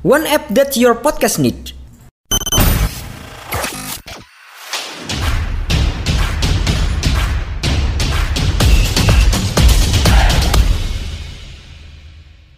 One app that your podcast need.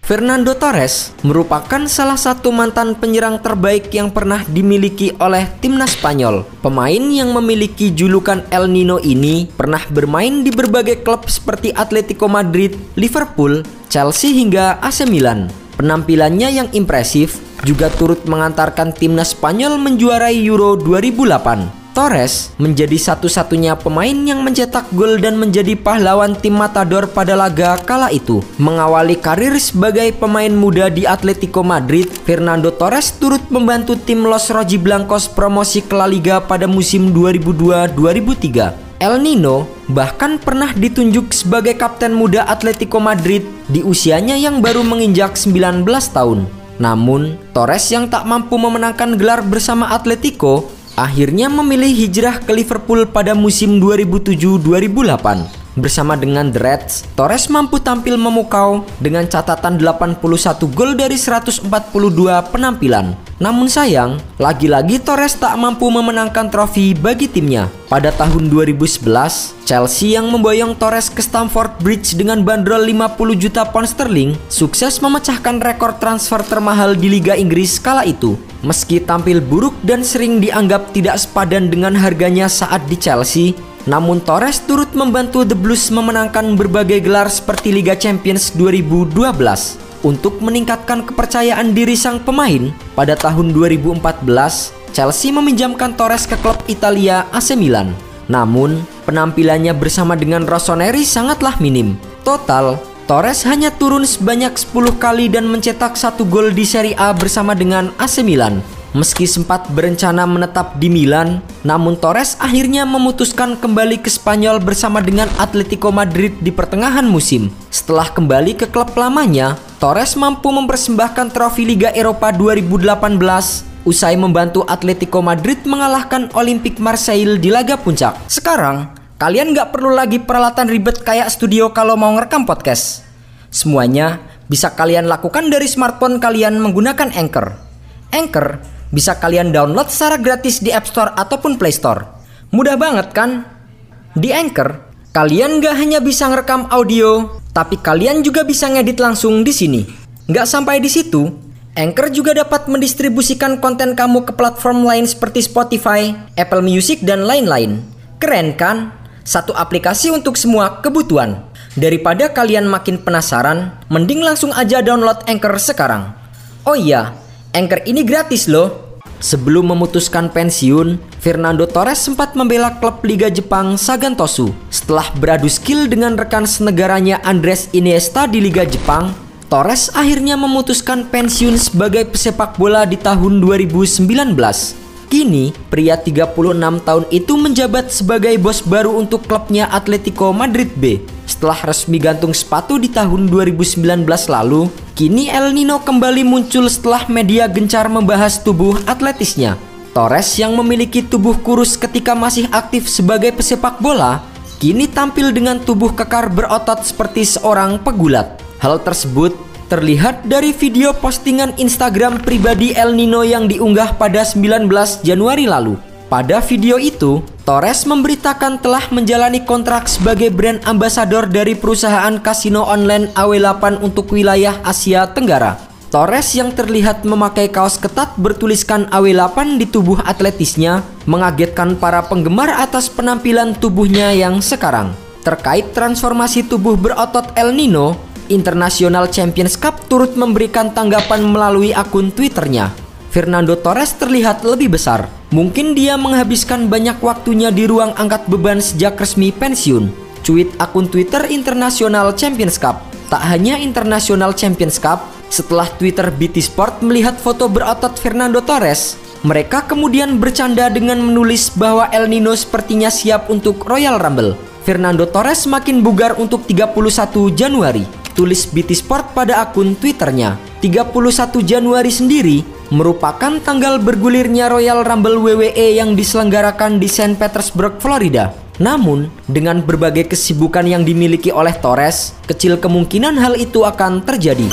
Fernando Torres merupakan salah satu mantan penyerang terbaik yang pernah dimiliki oleh timnas Spanyol. Pemain yang memiliki julukan El Nino ini pernah bermain di berbagai klub seperti Atletico Madrid, Liverpool, Chelsea hingga AC Milan. Penampilannya yang impresif juga turut mengantarkan timnas Spanyol menjuarai Euro 2008. Torres menjadi satu-satunya pemain yang mencetak gol dan menjadi pahlawan tim Matador pada laga kala itu. Mengawali karir sebagai pemain muda di Atletico Madrid, Fernando Torres turut membantu tim Los Rojiblancos promosi ke La Liga pada musim 2002-2003. El Nino bahkan pernah ditunjuk sebagai kapten muda Atletico Madrid di usianya yang baru menginjak 19 tahun. Namun, Torres yang tak mampu memenangkan gelar bersama Atletico akhirnya memilih hijrah ke Liverpool pada musim 2007-2008. Bersama dengan The Reds, Torres mampu tampil memukau dengan catatan 81 gol dari 142 penampilan. Namun sayang, lagi-lagi Torres tak mampu memenangkan trofi bagi timnya. Pada tahun 2011, Chelsea yang memboyong Torres ke Stamford Bridge dengan bandrol 50 juta pound sterling sukses memecahkan rekor transfer termahal di Liga Inggris kala itu. Meski tampil buruk dan sering dianggap tidak sepadan dengan harganya saat di Chelsea, namun Torres turut membantu The Blues memenangkan berbagai gelar seperti Liga Champions 2012. Untuk meningkatkan kepercayaan diri sang pemain, pada tahun 2014, Chelsea meminjamkan Torres ke klub Italia AC Milan. Namun, penampilannya bersama dengan Rossoneri sangatlah minim. Total, Torres hanya turun sebanyak 10 kali dan mencetak satu gol di Serie A bersama dengan AC Milan. Meski sempat berencana menetap di Milan, namun Torres akhirnya memutuskan kembali ke Spanyol bersama dengan Atletico Madrid di pertengahan musim. Setelah kembali ke klub lamanya, Torres mampu mempersembahkan trofi Liga Eropa 2018 usai membantu Atletico Madrid mengalahkan Olympique Marseille di laga puncak. Sekarang, kalian nggak perlu lagi peralatan ribet kayak studio kalau mau ngerekam podcast. Semuanya bisa kalian lakukan dari smartphone kalian menggunakan Anchor. Anchor bisa kalian download secara gratis di App Store ataupun Play Store. Mudah banget kan? Di Anchor, kalian gak hanya bisa ngerekam audio, tapi kalian juga bisa ngedit langsung di sini. Gak sampai di situ, Anchor juga dapat mendistribusikan konten kamu ke platform lain seperti Spotify, Apple Music, dan lain-lain. Keren kan? Satu aplikasi untuk semua kebutuhan. Daripada kalian makin penasaran, mending langsung aja download Anchor sekarang. Oh iya, Anchor ini gratis loh. Sebelum memutuskan pensiun, Fernando Torres sempat membela klub Liga Jepang Sagan Tosu. Setelah beradu skill dengan rekan senegaranya Andres Iniesta di Liga Jepang, Torres akhirnya memutuskan pensiun sebagai pesepak bola di tahun 2019. Kini, pria 36 tahun itu menjabat sebagai bos baru untuk klubnya Atletico Madrid B. Setelah resmi gantung sepatu di tahun 2019 lalu, Kini El Nino kembali muncul setelah media gencar membahas tubuh atletisnya. Torres yang memiliki tubuh kurus ketika masih aktif sebagai pesepak bola, kini tampil dengan tubuh kekar berotot seperti seorang pegulat. Hal tersebut terlihat dari video postingan Instagram pribadi El Nino yang diunggah pada 19 Januari lalu. Pada video itu, Torres memberitakan telah menjalani kontrak sebagai brand ambasador dari perusahaan kasino online AW8 untuk wilayah Asia Tenggara. Torres yang terlihat memakai kaos ketat bertuliskan AW8 di tubuh atletisnya mengagetkan para penggemar atas penampilan tubuhnya yang sekarang. Terkait transformasi tubuh berotot El Nino, International Champions Cup turut memberikan tanggapan melalui akun Twitternya. Fernando Torres terlihat lebih besar. Mungkin dia menghabiskan banyak waktunya di ruang angkat beban sejak resmi pensiun. Tweet akun Twitter International Champions Cup. Tak hanya International Champions Cup, Setelah Twitter BT Sport melihat foto berotot Fernando Torres, mereka kemudian bercanda dengan menulis bahwa El Nino sepertinya siap untuk Royal Rumble. Fernando Torres makin bugar untuk 31 Januari. Tulis BT Sport pada akun Twitternya. 31 Januari sendiri merupakan tanggal bergulirnya Royal Rumble WWE yang diselenggarakan di St. Petersburg, Florida. Namun, dengan berbagai kesibukan yang dimiliki oleh Torres, kecil kemungkinan hal itu akan terjadi.